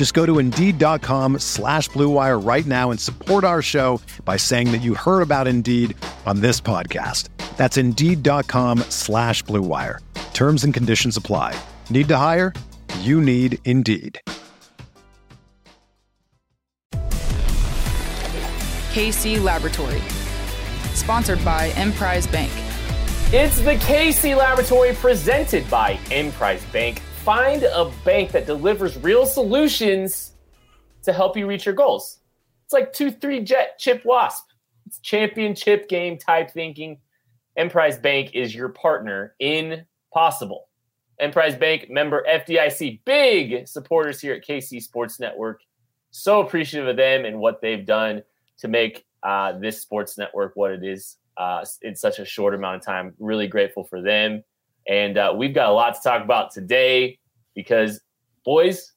Just go to Indeed.com slash BlueWire right now and support our show by saying that you heard about Indeed on this podcast. That's Indeed.com slash BlueWire. Terms and conditions apply. Need to hire? You need Indeed. KC Laboratory, sponsored by Emprise Bank. It's the KC Laboratory presented by Emprise Bank. Find a bank that delivers real solutions to help you reach your goals. It's like 2 3 jet chip wasp. It's championship game type thinking. Emprise Bank is your partner in possible. Emprise Bank member FDIC, big supporters here at KC Sports Network. So appreciative of them and what they've done to make uh, this sports network what it is uh, in such a short amount of time. Really grateful for them. And uh, we've got a lot to talk about today because, boys,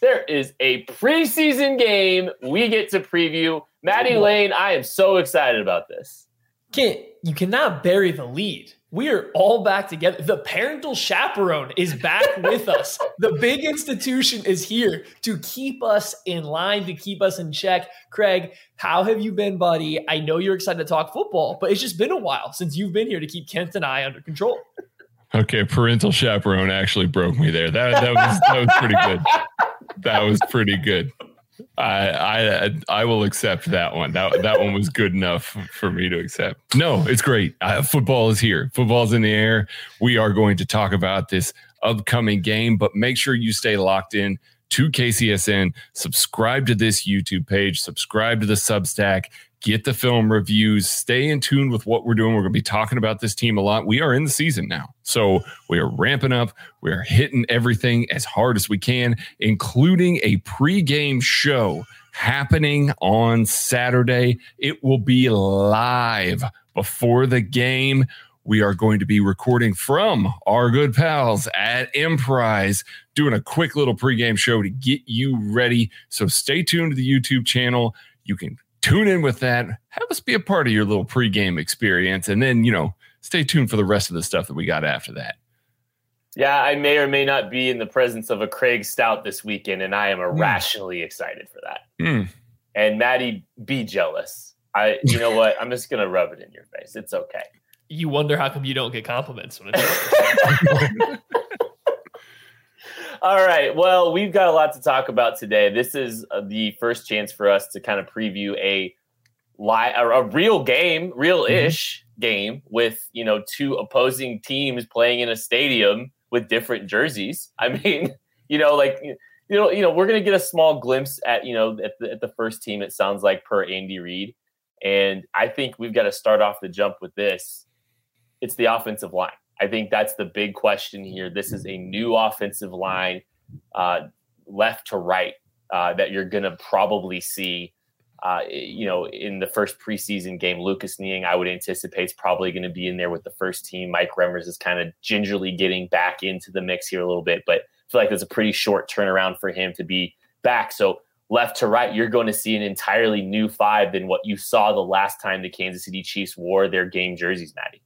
there is a preseason game we get to preview. Maddie Lane, I am so excited about this. Kent, you cannot bury the lead. We are all back together. The parental chaperone is back with us. The big institution is here to keep us in line, to keep us in check. Craig, how have you been, buddy? I know you're excited to talk football, but it's just been a while since you've been here to keep Kent and I under control. Okay, parental chaperone actually broke me there. That that was that was pretty good. That was pretty good. I I I will accept that one. That that one was good enough for me to accept. No, it's great. Uh, football is here. Football's in the air. We are going to talk about this upcoming game, but make sure you stay locked in to KCSN. Subscribe to this YouTube page. Subscribe to the Substack get the film reviews, stay in tune with what we're doing. We're going to be talking about this team a lot. We are in the season now. So we are ramping up. We are hitting everything as hard as we can, including a pregame show happening on Saturday. It will be live before the game. We are going to be recording from our good pals at Emprise, doing a quick little pregame show to get you ready. So stay tuned to the YouTube channel. You can tune in with that. Have us be a part of your little pregame experience. And then, you know, stay tuned for the rest of the stuff that we got after that. Yeah, I may or may not be in the presence of a Craig Stout this weekend, and I am irrationally mm. excited for that. Mm. And Maddie, be jealous. I, you know what? I'm just gonna rub it in your face. It's okay. You wonder how come you don't get compliments when All right. Well, we've got a lot to talk about today. This is uh, the first chance for us to kind of preview a li- a real game, real-ish mm-hmm. game with, you know, two opposing teams playing in a stadium with different jerseys. I mean, you know, like you know, you know, we're to get a small glimpse at, you know, at the, at the first team it sounds like per Andy Reid. And I think we've got to start off the jump with this. It's the offensive line. I think that's the big question here. This is a new offensive line, uh, left to right, uh, that you're going to probably see. Uh, you know, in the first preseason game, Lucas Niang, I would anticipate is probably going to be in there with the first team. Mike Remmers is kind of gingerly getting back into the mix here a little bit, but I feel like there's a pretty short turnaround for him to be back. So left to right, you're going to see an entirely new five than what you saw the last time the Kansas City Chiefs wore their game jerseys, Maddie.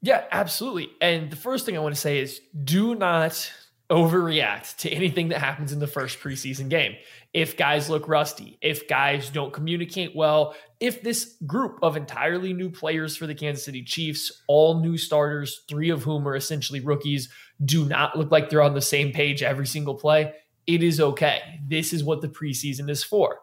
Yeah, absolutely. And the first thing I want to say is do not overreact to anything that happens in the first preseason game. If guys look rusty, if guys don't communicate well, if this group of entirely new players for the Kansas City Chiefs, all new starters, three of whom are essentially rookies, do not look like they're on the same page every single play, it is okay. This is what the preseason is for.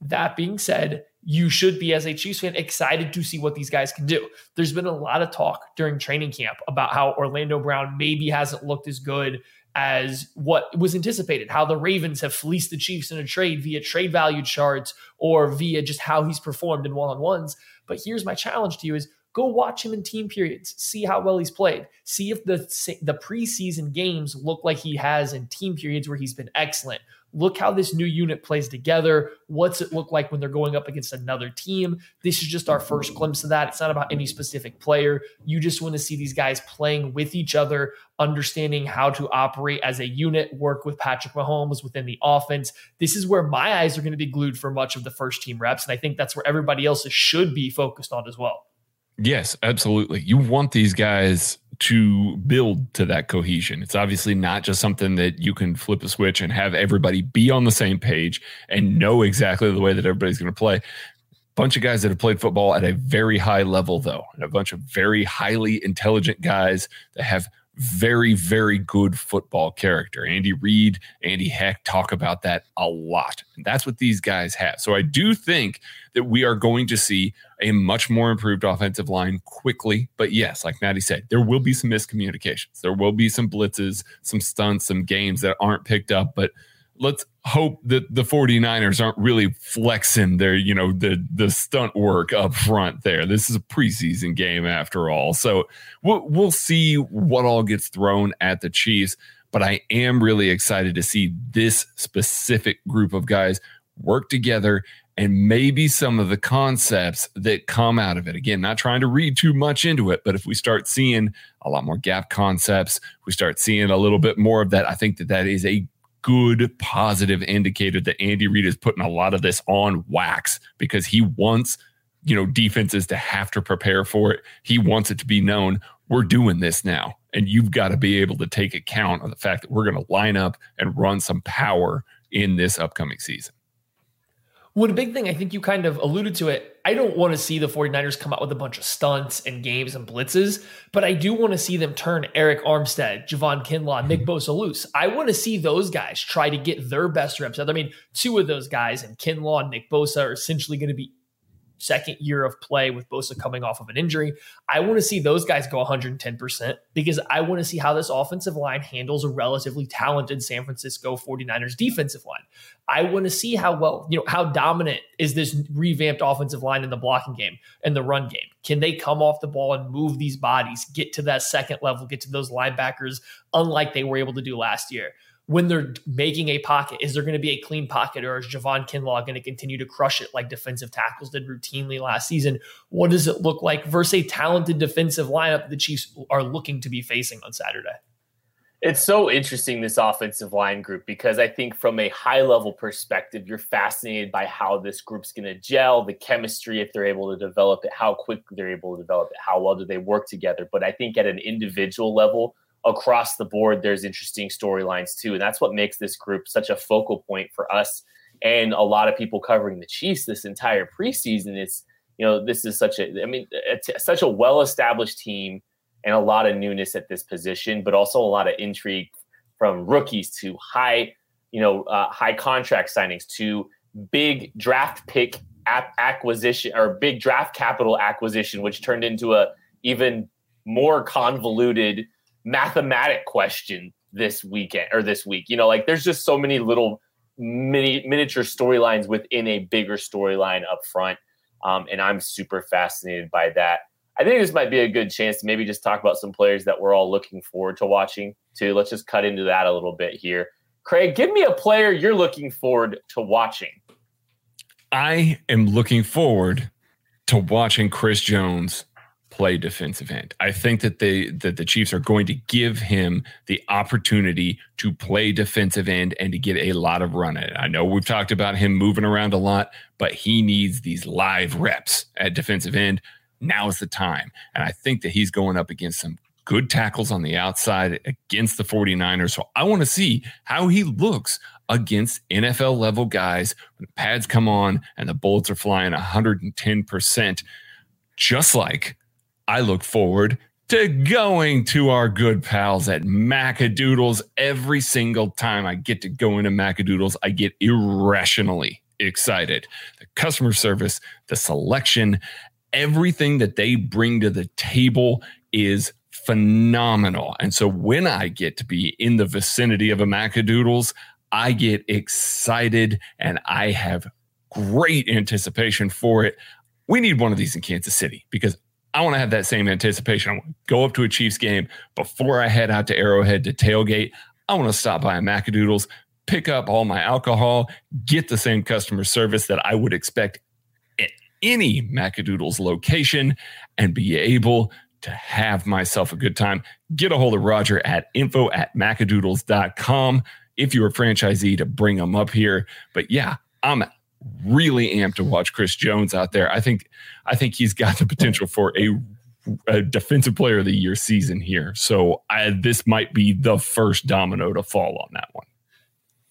That being said, you should be as a Chiefs fan excited to see what these guys can do. There's been a lot of talk during training camp about how Orlando Brown maybe hasn't looked as good as what was anticipated, how the Ravens have fleeced the Chiefs in a trade via trade value charts or via just how he's performed in one-on-ones. But here's my challenge to you is go watch him in team periods, see how well he's played, see if the the preseason games look like he has in team periods where he's been excellent look how this new unit plays together. What's it look like when they're going up against another team? This is just our first glimpse of that. It's not about any specific player. You just want to see these guys playing with each other, understanding how to operate as a unit, work with Patrick Mahomes within the offense. This is where my eyes are going to be glued for much of the first team reps. And I think that's where everybody else should be focused on as well. Yes, absolutely. You want these guys to build to that cohesion. It's obviously not just something that you can flip a switch and have everybody be on the same page and know exactly the way that everybody's going to play. Bunch of guys that have played football at a very high level, though, and a bunch of very highly intelligent guys that have very, very good football character. Andy Reid, Andy Heck talk about that a lot. And that's what these guys have. So I do think that we are going to see a much more improved offensive line quickly. But yes, like Maddie said, there will be some miscommunications. There will be some blitzes, some stunts, some games that aren't picked up. But let's hope that the 49ers aren't really flexing their, you know, the the stunt work up front there. This is a preseason game after all. So we'll, we'll see what all gets thrown at the Chiefs, but I am really excited to see this specific group of guys work together and maybe some of the concepts that come out of it. Again, not trying to read too much into it, but if we start seeing a lot more gap concepts, we start seeing a little bit more of that, I think that that is a good positive indicator that Andy Reid is putting a lot of this on wax because he wants, you know, defenses to have to prepare for it. He wants it to be known we're doing this now. And you've got to be able to take account of the fact that we're going to line up and run some power in this upcoming season. Well, a big thing, I think you kind of alluded to it. I don't want to see the 49ers come out with a bunch of stunts and games and blitzes, but I do want to see them turn Arik Armstead, Javon Kinlaw, Nick hmm. Bosa loose. I want to see those guys try to get their best reps. Out. I mean, two of those guys and Kinlaw and Nick Bosa are essentially going to be second year of play with Bosa coming off of an injury. I want to see those guys go 110% because I want to see how this offensive line handles a relatively talented San Francisco 49ers defensive line. I want to see how well, you know, how dominant is this revamped offensive line in the blocking game and the run game? Can they come off the ball and move these bodies, get to that second level, get to those linebackers, unlike they were able to do last year? When they're making a pocket? Is there going to be a clean pocket or is Javon Kinlaw going to continue to crush it like defensive tackles did routinely last season? What does it look like versus a talented defensive lineup the Chiefs are looking to be facing on Saturday? It's so interesting, this offensive line group, because I think from a high level perspective, you're fascinated by how this group's going to gel, the chemistry, if they're able to develop it, how quickly they're able to develop it, how well do they work together. But I think at an individual level, across the board, there's interesting storylines too. And that's what makes this group such a focal point for us and a lot of people covering the Chiefs this entire preseason. It's, you know, this is such a, I mean, such a well established team and a lot of newness at this position, but also a lot of intrigue from rookies to high, you know, uh, high contract signings to big draft pick acquisition or big draft capital acquisition, which turned into a even more convoluted mathematic question this weekend or this week. You know, like there's just so many little mini miniature storylines within a bigger storyline up front. Um, and I'm super fascinated by that. I think this might be a good chance to maybe just talk about some players that we're all looking forward to watching too. Let's just cut into that a little bit here. Craig, give me a player you're looking forward to watching. I am looking forward to watching Chris Jones play defensive end. I think that they that the Chiefs are going to give him the opportunity to play defensive end and to get a lot of run. I know we've talked about him moving around a lot, but he needs these live reps at defensive end. Now is the time. And I think that he's going up against some good tackles on the outside against the 49ers. So I want to see how he looks against NFL level guys when the pads come on and the bullets are flying 110%, just like I look forward to going to our good pals at Macadoodles every single time I get to go into Macadoodles. I get irrationally excited. The customer service, the selection, everything that they bring to the table is phenomenal. And so when I get to be in the vicinity of a Macadoodles, I get excited and I have great anticipation for it. We need one of these in Kansas City because I want to have that same anticipation. I want to go up to a Chiefs game before I head out to Arrowhead to tailgate. I want to stop by a Macadoodles, pick up all my alcohol, get the same customer service that I would expect at any Macadoodles location, and be able to have myself a good time. Get a hold of Roger at info at macadoodles.com if you're a franchisee to bring them up here. But yeah, I'm really amped to watch Chris Jones out there. I think I think he's got the potential for a, a defensive player of the year season here. So I, this might be the first domino to fall on that one.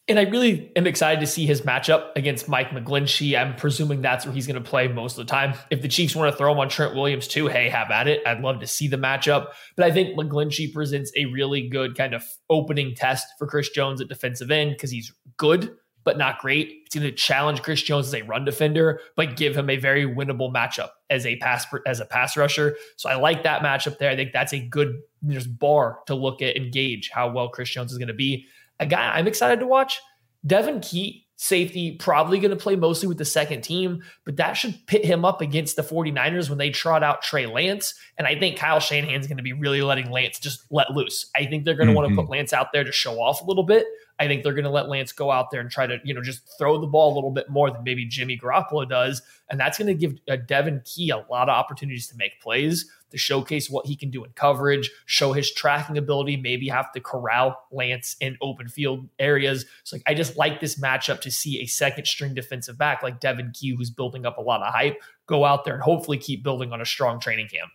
And I really am excited to see his matchup against Mike McGlinchey. I'm presuming that's where he's going to play most of the time. If the Chiefs want to throw him on Trent Williams too, hey, have at it. I'd love to see the matchup. But I think McGlinchey presents a really good kind of opening test for Chris Jones at defensive end because he's good but not great. It's going to challenge Chris Jones as a run defender, but give him a very winnable matchup as a pass as a pass rusher. So I like that matchup there. I think that's a good just bar to look at and gauge how well Chris Jones is going to be. A guy I'm excited to watch, Devon Key, safety, probably going to play mostly with the second team, but that should pit him up against the 49ers when they trot out Trey Lance. And I think Kyle Shanahan's going to be really letting Lance just let loose. I think they're going to mm-hmm. want to put Lance out there to show off a little bit. I think they're going to let Lance go out there and try to, you know, just throw the ball a little bit more than maybe Jimmy Garoppolo does. And that's going to give uh, Devon Key a lot of opportunities to make plays, to showcase what he can do in coverage, show his tracking ability, maybe have to corral Lance in open field areas. So like, I just like this matchup to see a second string defensive back like Devon Key, who's building up a lot of hype, go out there and hopefully keep building on a strong training camp.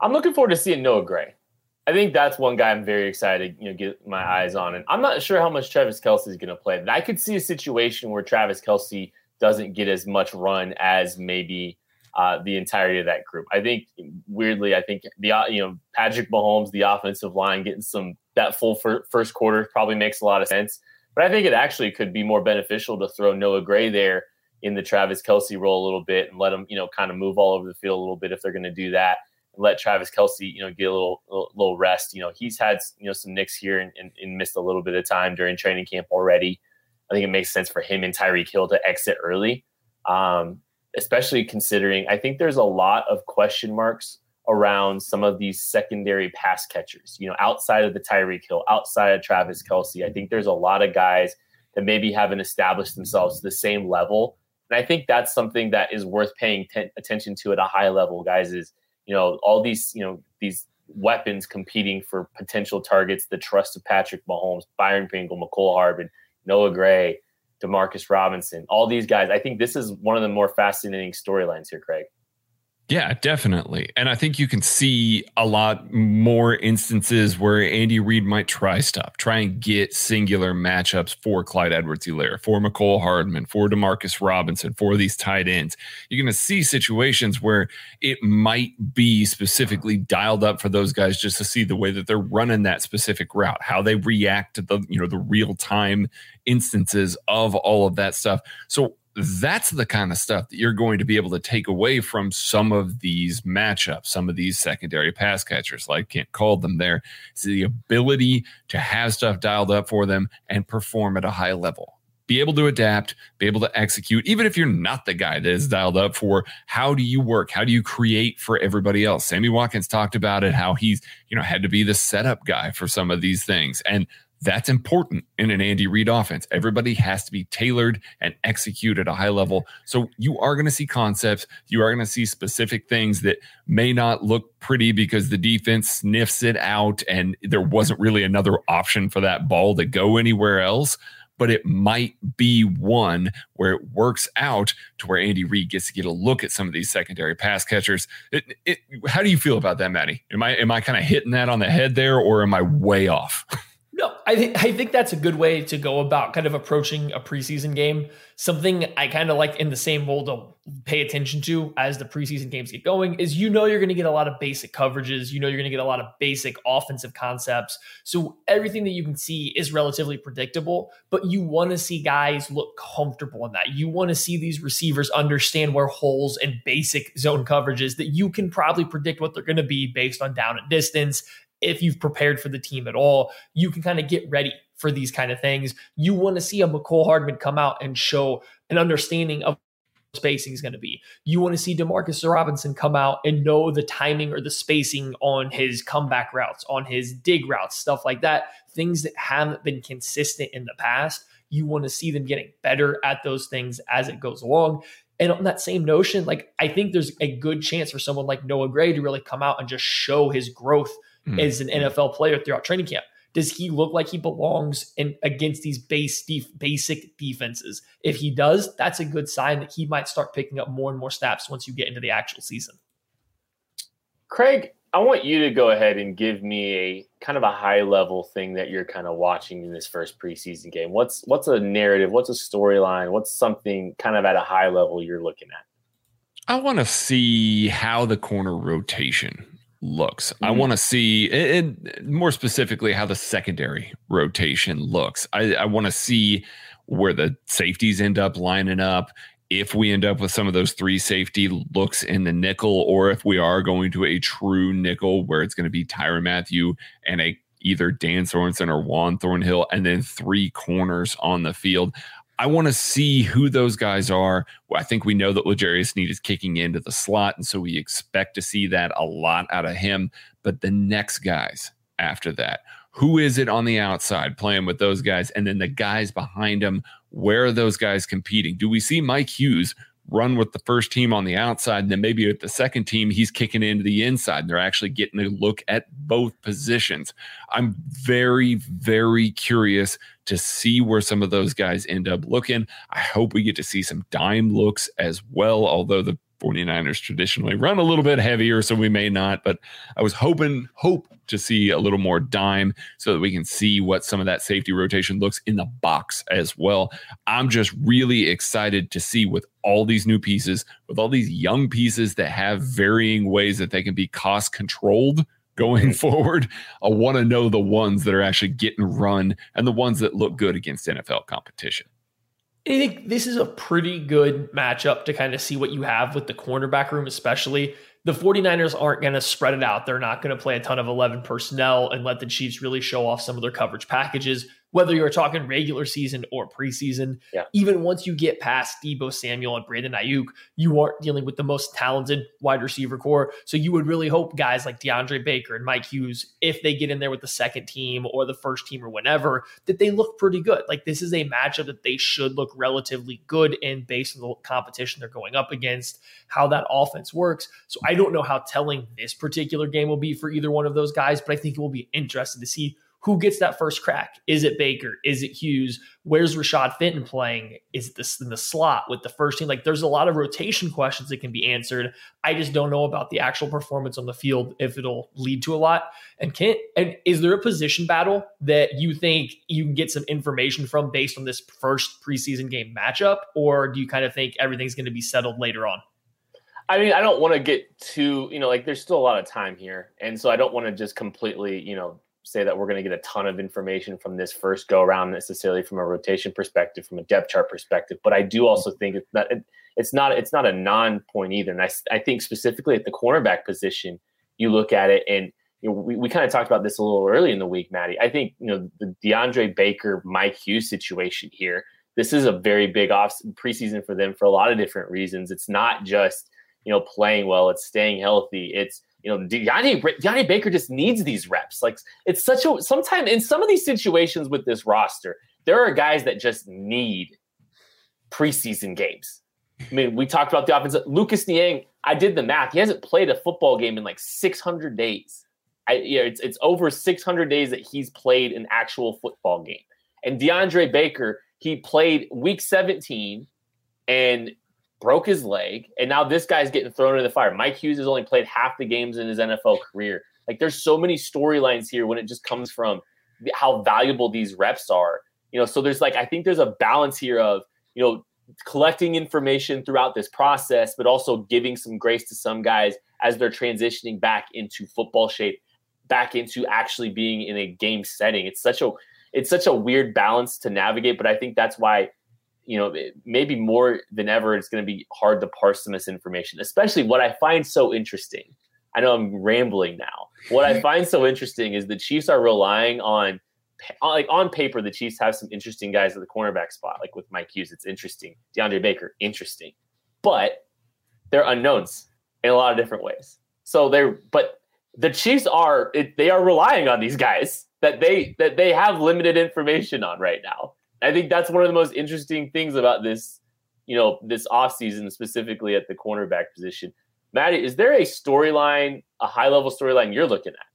I'm looking forward to seeing Noah Gray. I think that's one guy I'm very excited, you know, get my eyes on. And I'm not sure how much Travis Kelce is going to play. I could see a situation where Travis Kelce doesn't get as much run as maybe uh, the entirety of that group. I think weirdly, I think the you know Patrick Mahomes, the offensive line, getting some that full first quarter probably makes a lot of sense. But I think it actually could be more beneficial to throw Noah Gray there in the Travis Kelce role a little bit and let him you know kind of move all over the field a little bit if they're going to do that let Travis Kelce, you know, get a little, little, rest. You know, he's had, you know, some nicks here and, and, and, missed a little bit of time during training camp already. I think it makes sense for him and Tyreek Hill to exit early, um, especially considering I think there's a lot of question marks around some of these secondary pass catchers, you know, outside of the Tyreek Hill, outside of Travis Kelce, I think there's a lot of guys that maybe haven't established themselves to the same level. And I think that's something that is worth paying t- attention to at a high level, guys, is – you know, all these, you know, these weapons competing for potential targets, the trust of Patrick Mahomes, Byron Pringle, Mecole Hardman, Noah Gray, Demarcus Robinson, all these guys. I think this is one of the more fascinating storylines here, Craig. Yeah, definitely. And I think you can see a lot more instances where Andy Reid might try stuff, try and get singular matchups for Clyde Edwards Helaire, for Mecole Hardman, for Demarcus Robinson, for these tight ends. You're going to see situations where it might be specifically dialed up for those guys just to see the way that they're running that specific route, how they react to the, you know, the real time instances of all of that stuff. So that's the kind of stuff that you're going to be able to take away from some of these matchups, some of these secondary pass catchers, like can't call them there. It's the ability to have stuff dialed up for them and perform at a high level. Be able to adapt, be able to execute, even if you're not the guy that is dialed up for how do you work? How do you create for everybody else? Sammy Watkins talked about it, how he's, you know, had to be the setup guy for some of these things. And that's important in an Andy Reid offense. Everybody has to be tailored and execute at a high level. So you are going to see concepts. You are going to see specific things that may not look pretty because the defense sniffs it out and there wasn't really another option for that ball to go anywhere else. But it might be one where it works out to where Andy Reid gets to get a look at some of these secondary pass catchers. It, it, how do you feel about that, Maddie? Am I am I kind of hitting that on the head there, or am I way off? No, I think I think that's a good way to go about kind of approaching a preseason game. Something I kind of like in the same mold to pay attention to as the preseason games get going is you know you're going to get a lot of basic coverages. You know you're going to get a lot of basic offensive concepts. So everything that you can see is relatively predictable, but you want to see guys look comfortable in that. You want to see these receivers understand where holes and basic zone coverages that you can probably predict what they're going to be based on down and distance if you've prepared for the team at all, you can kind of get ready for these kind of things. You want to see a Mecole Hardman come out and show an understanding of spacing is going to be. You want to see Demarcus Robinson come out and know the timing or the spacing on his comeback routes, on his dig routes, stuff like that. Things that haven't been consistent in the past. You want to see them getting better at those things as it goes along. And on that same notion, like I think there's a good chance for someone like Noah Gray to really come out and just show his growth mm. as an NFL player throughout training camp? Does he look like he belongs in against these base def, basic defenses? If he does, that's a good sign that he might start picking up more and more snaps once you get into the actual season. Craig, I want you to go ahead and give me a kind of a high level thing that you're kind of watching in this first preseason game. What's what's a narrative? What's a storyline? What's something kind of at a high level you're looking at? I want to see how the corner rotation looks. Mm-hmm. I want to see, and more specifically, how the secondary rotation looks. I, I want to see where the safeties end up lining up. If we end up with some of those three safety looks in the nickel, or if we are going to a true nickel where it's going to be Tyrann Mathieu and a either Dan Sorensen or Juan Thornhill, and then three corners on the field. I want to see who those guys are. I think we know that L'Jarius Sneed is kicking into the slot, and so we expect to see that a lot out of him. But the next guys after that, who is it on the outside playing with those guys? And then the guys behind him, where are those guys competing? Do we see Mike Hughes run with the first team on the outside, and then maybe with the second team, he's kicking into the inside. And they're actually getting a look at both positions. I'm very, very curious to see where some of those guys end up looking. I hope we get to see some dime looks as well, although the 49ers traditionally run a little bit heavier, so we may not. But I was hoping, hope to see a little more dime so that we can see what some of that safety rotation looks in the box as well. I'm just really excited to see with all these new pieces, with all these young pieces that have varying ways that they can be cost controlled going mm-hmm. forward. I want to know the ones that are actually getting run and the ones that look good against NFL competition. I think this is a pretty good matchup to kind of see what you have with the cornerback room, especially. The 49ers aren't going to spread it out. They're not going to play a ton of 11 personnel and let the Chiefs really show off some of their coverage packages whether you're talking regular season or preseason. Yeah. Even once you get past Deebo Samuel and Brandon Aiyuk, you aren't dealing with the most talented wide receiver corps. So you would really hope guys like DeAndre Baker and Mike Hughes, if they get in there with the second team or the first team or whenever, that they look pretty good. Like this is a matchup that they should look relatively good in based on the competition they're going up against, how that offense works. So I don't know how telling this particular game will be for either one of those guys, but I think it will be interesting to see who gets that first crack? Is it Baker? Is it Hughes? Where's Rashad Fenton playing? Is this in the slot with the first team? Like there's a lot of rotation questions that can be answered. I just don't know about the actual performance on the field if it'll lead to a lot. And can and is there a position battle that you think you can get some information from based on this first preseason game matchup? Or do you kind of think everything's going to be settled later on? I mean, I don't want to get too, you know, like there's still a lot of time here. And so I don't want to just completely, you know, say that we're going to get a ton of information from this first go around necessarily from a rotation perspective, from a depth chart perspective. But I do also think it's not it's not it's not a non point either. And I, I think specifically at the cornerback position, you look at it and you know, we, we kind of talked about this a little early in the week, Maddie. I think you know the DeAndre Baker, Mike Hughes situation here. This is a very big off preseason for them for a lot of different reasons. It's not just you know playing well; it's staying healthy. It's you know, Yanni, Yanni Baker just needs these reps. Like it's such a sometimes in some of these situations with this roster, there are guys that just need preseason games. I mean, we talked about the offense. Lucas Niang, I did the math. He hasn't played a football game in like 600 days. I, you know, it's it's over 600 days that he's played an actual football game. And DeAndre Baker, he played week 17 and broke his leg, and now this guy's getting thrown into the fire. Mike Hughes has only played half the games in his NFL career. Like there's so many storylines here when it just comes from how valuable these reps are. You know, so there's like I think there's a balance here of you know collecting information throughout this process, but also giving some grace to some guys as they're transitioning back into football shape, back into actually being in a game setting. It's such a it's such a weird balance to navigate, but I think that's why you know maybe more than ever it's going to be hard to parse the misinformation. Especially what I find so interesting. I know I'm rambling now. What I find so interesting is the Chiefs are relying on like on paper, the Chiefs have some interesting guys at the cornerback spot, like with Mike Hughes. It's interesting. DeAndre Baker, interesting. But they're unknowns in a lot of different ways. So they're but the Chiefs are it, they are relying on these guys that they that they have limited information on right now. I think that's one of the most interesting things about this, you know, this offseason, specifically at the cornerback position. Maddie, is there a storyline, a high level storyline you're looking at?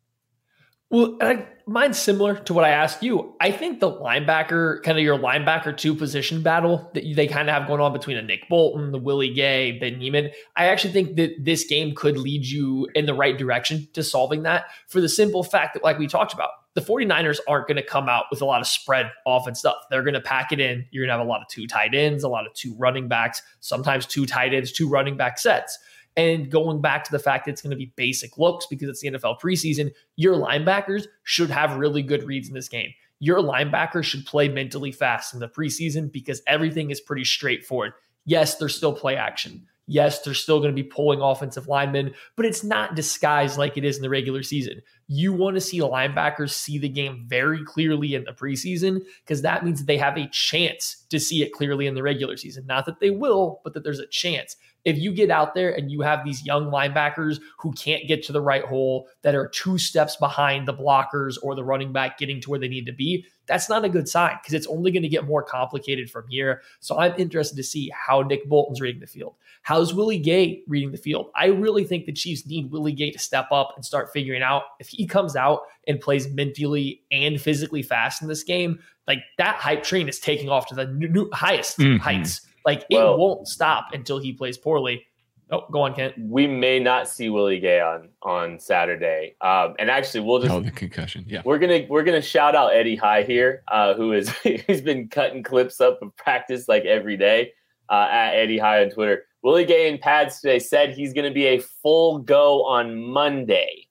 Well, I, mine's similar to what I asked you. I think the linebacker, kind of your linebacker two position battle that they kind of have going on between a Nick Bolton, the Willie Gay, Ben Niemann. I actually think that this game could lead you in the right direction to solving that for the simple fact that, like we talked about, the 49ers aren't going to come out with a lot of spread offense stuff. They're going to pack it in. You're going to have a lot of two tight ends, a lot of two running backs, sometimes two tight ends, two running back sets. And going back to the fact that it's going to be basic looks because it's the NFL preseason, your linebackers should have really good reads in this game. Your linebackers should play mentally fast in the preseason because everything is pretty straightforward. Yes, there's still play action. Yes, they're still going to be pulling offensive linemen, but it's not disguised like it is in the regular season. You want to see linebackers see the game very clearly in the preseason because that means that they have a chance to see it clearly in the regular season. Not that they will, but that there's a chance if you get out there and you have these young linebackers who can't get to the right hole, that are two steps behind the blockers or the running back getting to where they need to be, that's not a good sign because it's only going to get more complicated from here. So I'm interested to see how Nick Bolton's reading the field. How's Willie Gay reading the field? I really think the Chiefs need Willie Gay to step up and start figuring out if he comes out and plays mentally and physically fast in this game, like that hype train is taking off to the new, highest mm-hmm. heights like well, it won't stop until he plays poorly. Oh, go on, Kent. We may not see Willie Gay on on Saturday. Um, and actually, we'll just oh the concussion. Yeah, we're gonna we're gonna shout out Eddie High here, uh, who is he's been cutting clips up of practice like every day uh, at Eddie High on Twitter. Willie Gay in pads today said he's going to be a full go on Monday,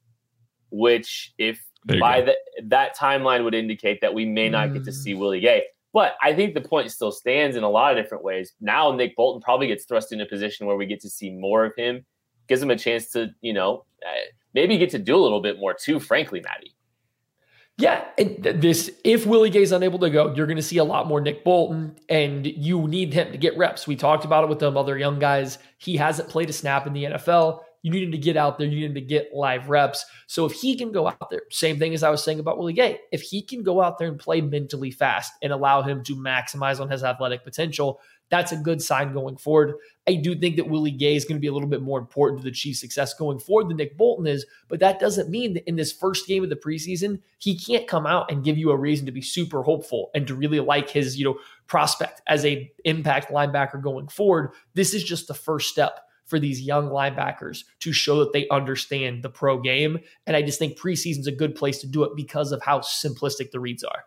which if by the, that timeline would indicate that we may not get to see Willie Gay. But I think the point still stands in a lot of different ways. Now Nick Bolton probably gets thrust in a position where we get to see more of him, gives him a chance to, you know, uh, maybe get to do a little bit more too, frankly, Maddie. Yeah, this if Willie Gay's unable to go, you're going to see a lot more Nick Bolton, and you need him to get reps. We talked about it with them other young guys. He hasn't played a snap in the NFL. You need him to get out there. You need him to get live reps. So if he can go out there, same thing as I was saying about Willie Gay, if he can go out there and play mentally fast and allow him to maximize on his athletic potential, that's a good sign going forward. I do think that Willie Gay is going to be a little bit more important to the Chiefs' success going forward than Nick Bolton is, but that doesn't mean that in this first game of the preseason, he can't come out and give you a reason to be super hopeful and to really like his, you know, prospect as a impact linebacker going forward. This is just the first step for these young linebackers to show that they understand the pro game. And I just think preseason's a good place to do it because of how simplistic the reads are.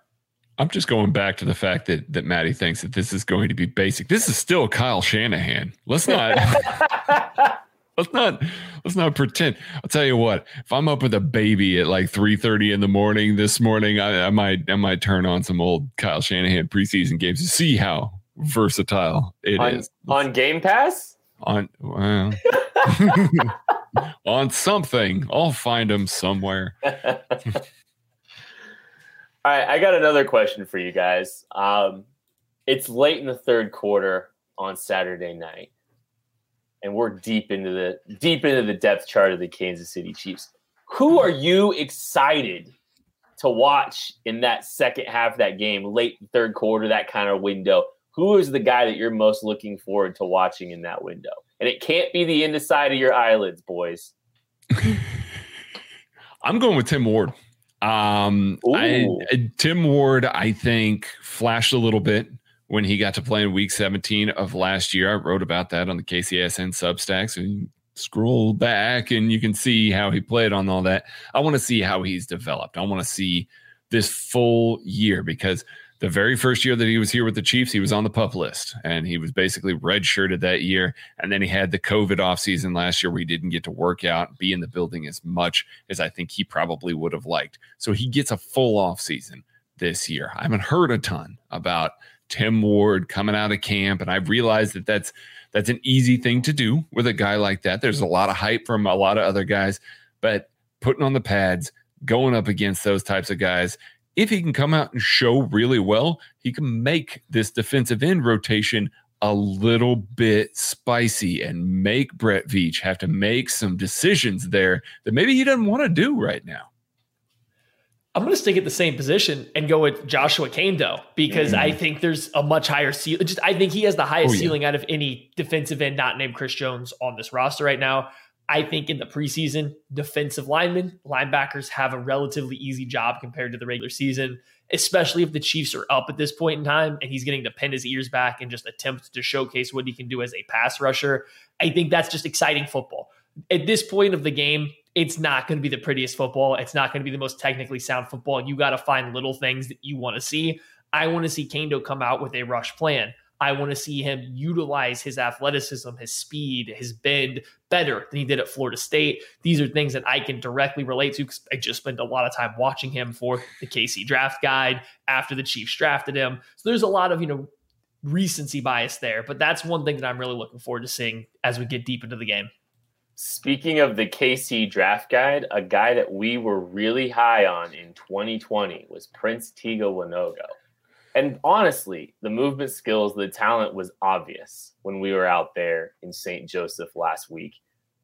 I'm just going back to the fact that that Maddie thinks that this is going to be basic. This is still Kyle Shanahan. Let's not let's not let's not pretend. I'll tell you what, if I'm up with a baby at like 3:30 in the morning this morning, I, I might I might turn on some old Kyle Shanahan preseason games to see how versatile it on, is on Game Pass on well, on something. I'll find them somewhere. All right, I got another question for you guys. Um, it's late in the third quarter on Saturday night, and we're deep into the deep into the depth chart of the Kansas City Chiefs. Who are you excited to watch in that second half of that game, late third quarter, that kind of window? Who is the guy that you're most looking forward to watching in that window? And it can't be the inside of your eyelids, boys. I'm going with Tim Ward. Um, I, Tim Ward, I think, flashed a little bit when he got to play in week 17 of last year. I wrote about that on the KCSN Substack. So you scroll back and you can see how he played on all that. I want to see how he's developed. I want to see this full year because the very first year that he was here with the Chiefs, he was on the pup list and he was basically redshirted that year. And then he had the COVID offseason last year where he didn't get to work out, be in the building as much as I think he probably would have liked. So he gets a full offseason this year. I haven't heard a ton about Tim Ward coming out of camp, and I've realized that that's that's an easy thing to do with a guy like that. There's a lot of hype from a lot of other guys, but putting on the pads, going up against those types of guys, if he can come out and show really well, he can make this defensive end rotation a little bit spicy and make Brett Veach have to make some decisions there that maybe he doesn't want to do right now. I'm going to stick at the same position and go with Joshua Kaindoh because mm-hmm. I think there's a much higher ceiling. Just I think he has the highest oh, yeah. ceiling out of any defensive end not named Chris Jones on this roster right now. I think in the preseason, defensive linemen, linebackers have a relatively easy job compared to the regular season, especially if the Chiefs are up at this point in time and he's getting to pin his ears back and just attempt to showcase what he can do as a pass rusher. I think that's just exciting football. At this point of the game, it's not going to be the prettiest football. It's not going to be the most technically sound football. You got to find little things that you want to see. I want to see Kaindoh come out with a rush plan. I want to see him utilize his athleticism, his speed, his bend better than he did at Florida State. These are things that I can directly relate to because I just spent a lot of time watching him for the KC draft guide after the Chiefs drafted him. So there's a lot of, you know, recency bias there, but that's one thing that I'm really looking forward to seeing as we get deep into the game. Speaking of the KC draft guide, a guy that we were really high on in 2020 was Prince Tega Wanogho. And honestly, the movement skills, the talent was obvious when we were out there in St. Joseph last week.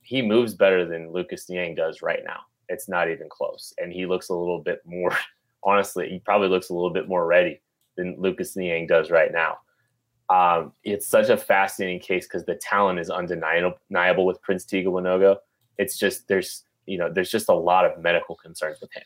He moves better than Lucas Niang does right now. It's not even close. And he looks a little bit more, honestly, he probably looks a little bit more ready than Lucas Niang does right now. Um, it's such a fascinating case because the talent is undeniable with Prince Tega Wanogho. It's just there's you know there's just a lot of medical concerns with him,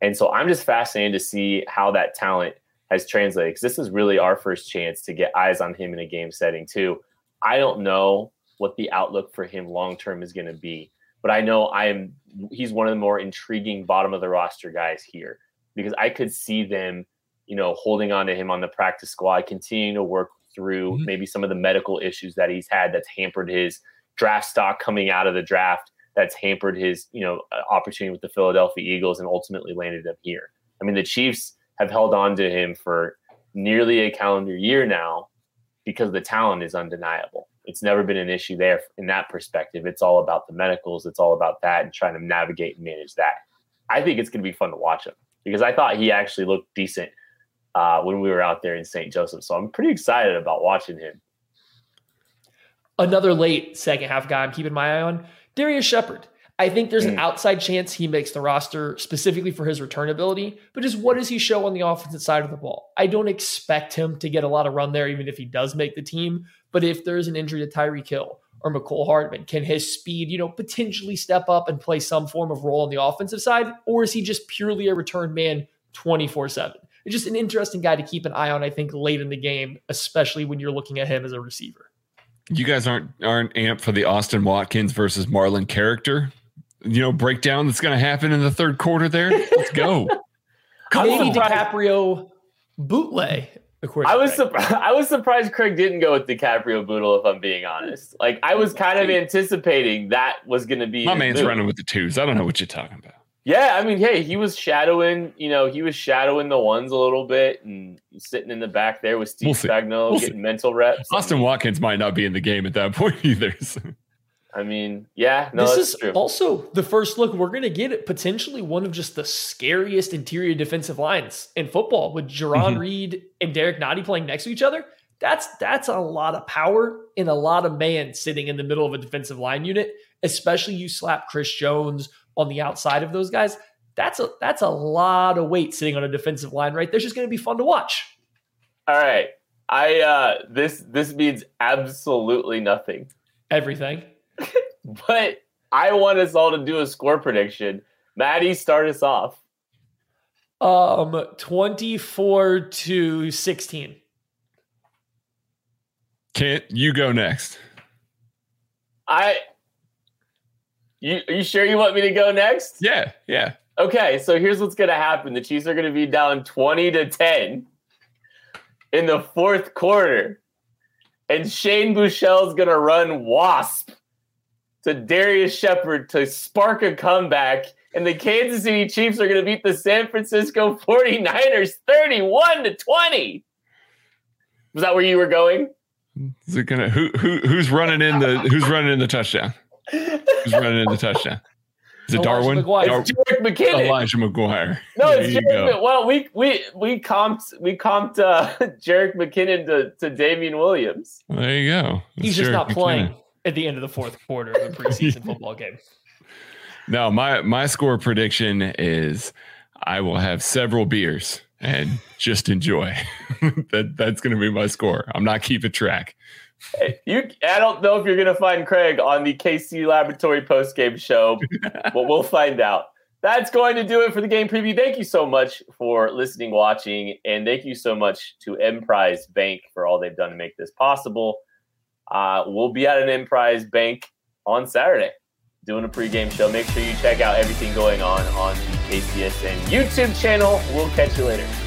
and so I'm just fascinated to see how that talent has translated because this is really our first chance to get eyes on him in a game setting too. I don't know what the outlook for him long term is going to be, but I know I am he's one of the more intriguing bottom of the roster guys here because I could see them, you know, holding on to him on the practice squad, continuing to work through mm-hmm. maybe some of the medical issues that he's had that's hampered his draft stock coming out of the draft that's hampered his, you know, opportunity with the Philadelphia Eagles and ultimately landed him here. I mean, the Chiefs have held on to him for nearly a calendar year now because the talent is undeniable. It's never been an issue there in that perspective. It's all about the medicals. It's all about that and trying to navigate and manage that. I think it's going to be fun to watch him because I thought he actually looked decent uh, when we were out there in St. Joseph. So I'm pretty excited about watching him. Another late second half guy I'm keeping my eye on, Darrius Shepherd. I think there's an mm. outside chance he makes the roster specifically for his return ability, but just what does he show on the offensive side of the ball? I don't expect him to get a lot of run there, even if he does make the team. But if there's an injury to Tyreek Hill or Mecole Hardman, can his speed, you know, potentially step up and play some form of role on the offensive side? Or is he just purely a return man 24 7? It's just an interesting guy to keep an eye on, I think, late in the game, especially when you're looking at him as a receiver. You guys aren't aren't amped for the Austin Watkins versus Marlon Character you know breakdown that's going to happen in the third quarter there? Let's go. Maybe DiCaprio bootleg. I was surprised. I was surprised Craig didn't go with DiCaprio Bootle. If I'm being honest, like I was kind of anticipating that was going to be my man's move. running with the twos. I don't know what you're talking about. Yeah, I mean, hey, he was shadowing. You know, he was shadowing the ones a little bit and sitting in the back there with Steve we'll Spagnuolo we'll getting see. mental reps. Austin Watkins might not be in the game at that point either. So. I mean, yeah, no, this is true. also the first look we're going to get at potentially one of just the scariest interior defensive lines in football with Jarran mm-hmm. Reed and Derrick Nnadi playing next to each other. That's that's a lot of power and a lot of man sitting in the middle of a defensive line unit, especially you slap Chris Jones on the outside of those guys. That's a that's a lot of weight sitting on a defensive line right There's just going to be fun to watch. All right. I uh this this means absolutely nothing. Everything. but I want us all to do a score prediction. Maddie, start us off. Um, 24 to 16. Kent, you go next. I you are you sure you want me to go next? Yeah, yeah. Okay, so here's what's going to happen. The Chiefs are going to be down 20 to 10 in the fourth quarter. And Shane Buechele's going to run Wasp to Darrius Shepherd to spark a comeback. And the Kansas City Chiefs are going to beat the San Francisco 49ers 31 to 20. Was that where you were going? Is it gonna who who who's running in the who's running in the touchdown? Who's running in the touchdown? Is it Elijah Darwin? McGuire. Dar- It's Jerick McKinnon. Elijah McGuire. No, it's Jerick. Well, we we we comped we comped uh, Jerick McKinnon to to Damien Williams. There you go. He's That's just Jerick not McKinnon. playing at the end of the fourth quarter of a preseason football game. No, my my score prediction is I will have several beers and just enjoy. that that's going to be my score. I'm not keeping track. Hey, You, I don't know if you're going to find Craig on the KC Laboratory post game show, but we'll find out. That's going to do it for the game preview. Thank you so much for listening, watching, and thank you so much to Emprise Bank for all they've done to make this possible. Uh, we'll be at an Emprise Bank on Saturday doing a pregame show. Make sure you check out everything going on on the KCSN YouTube channel. We'll catch you later.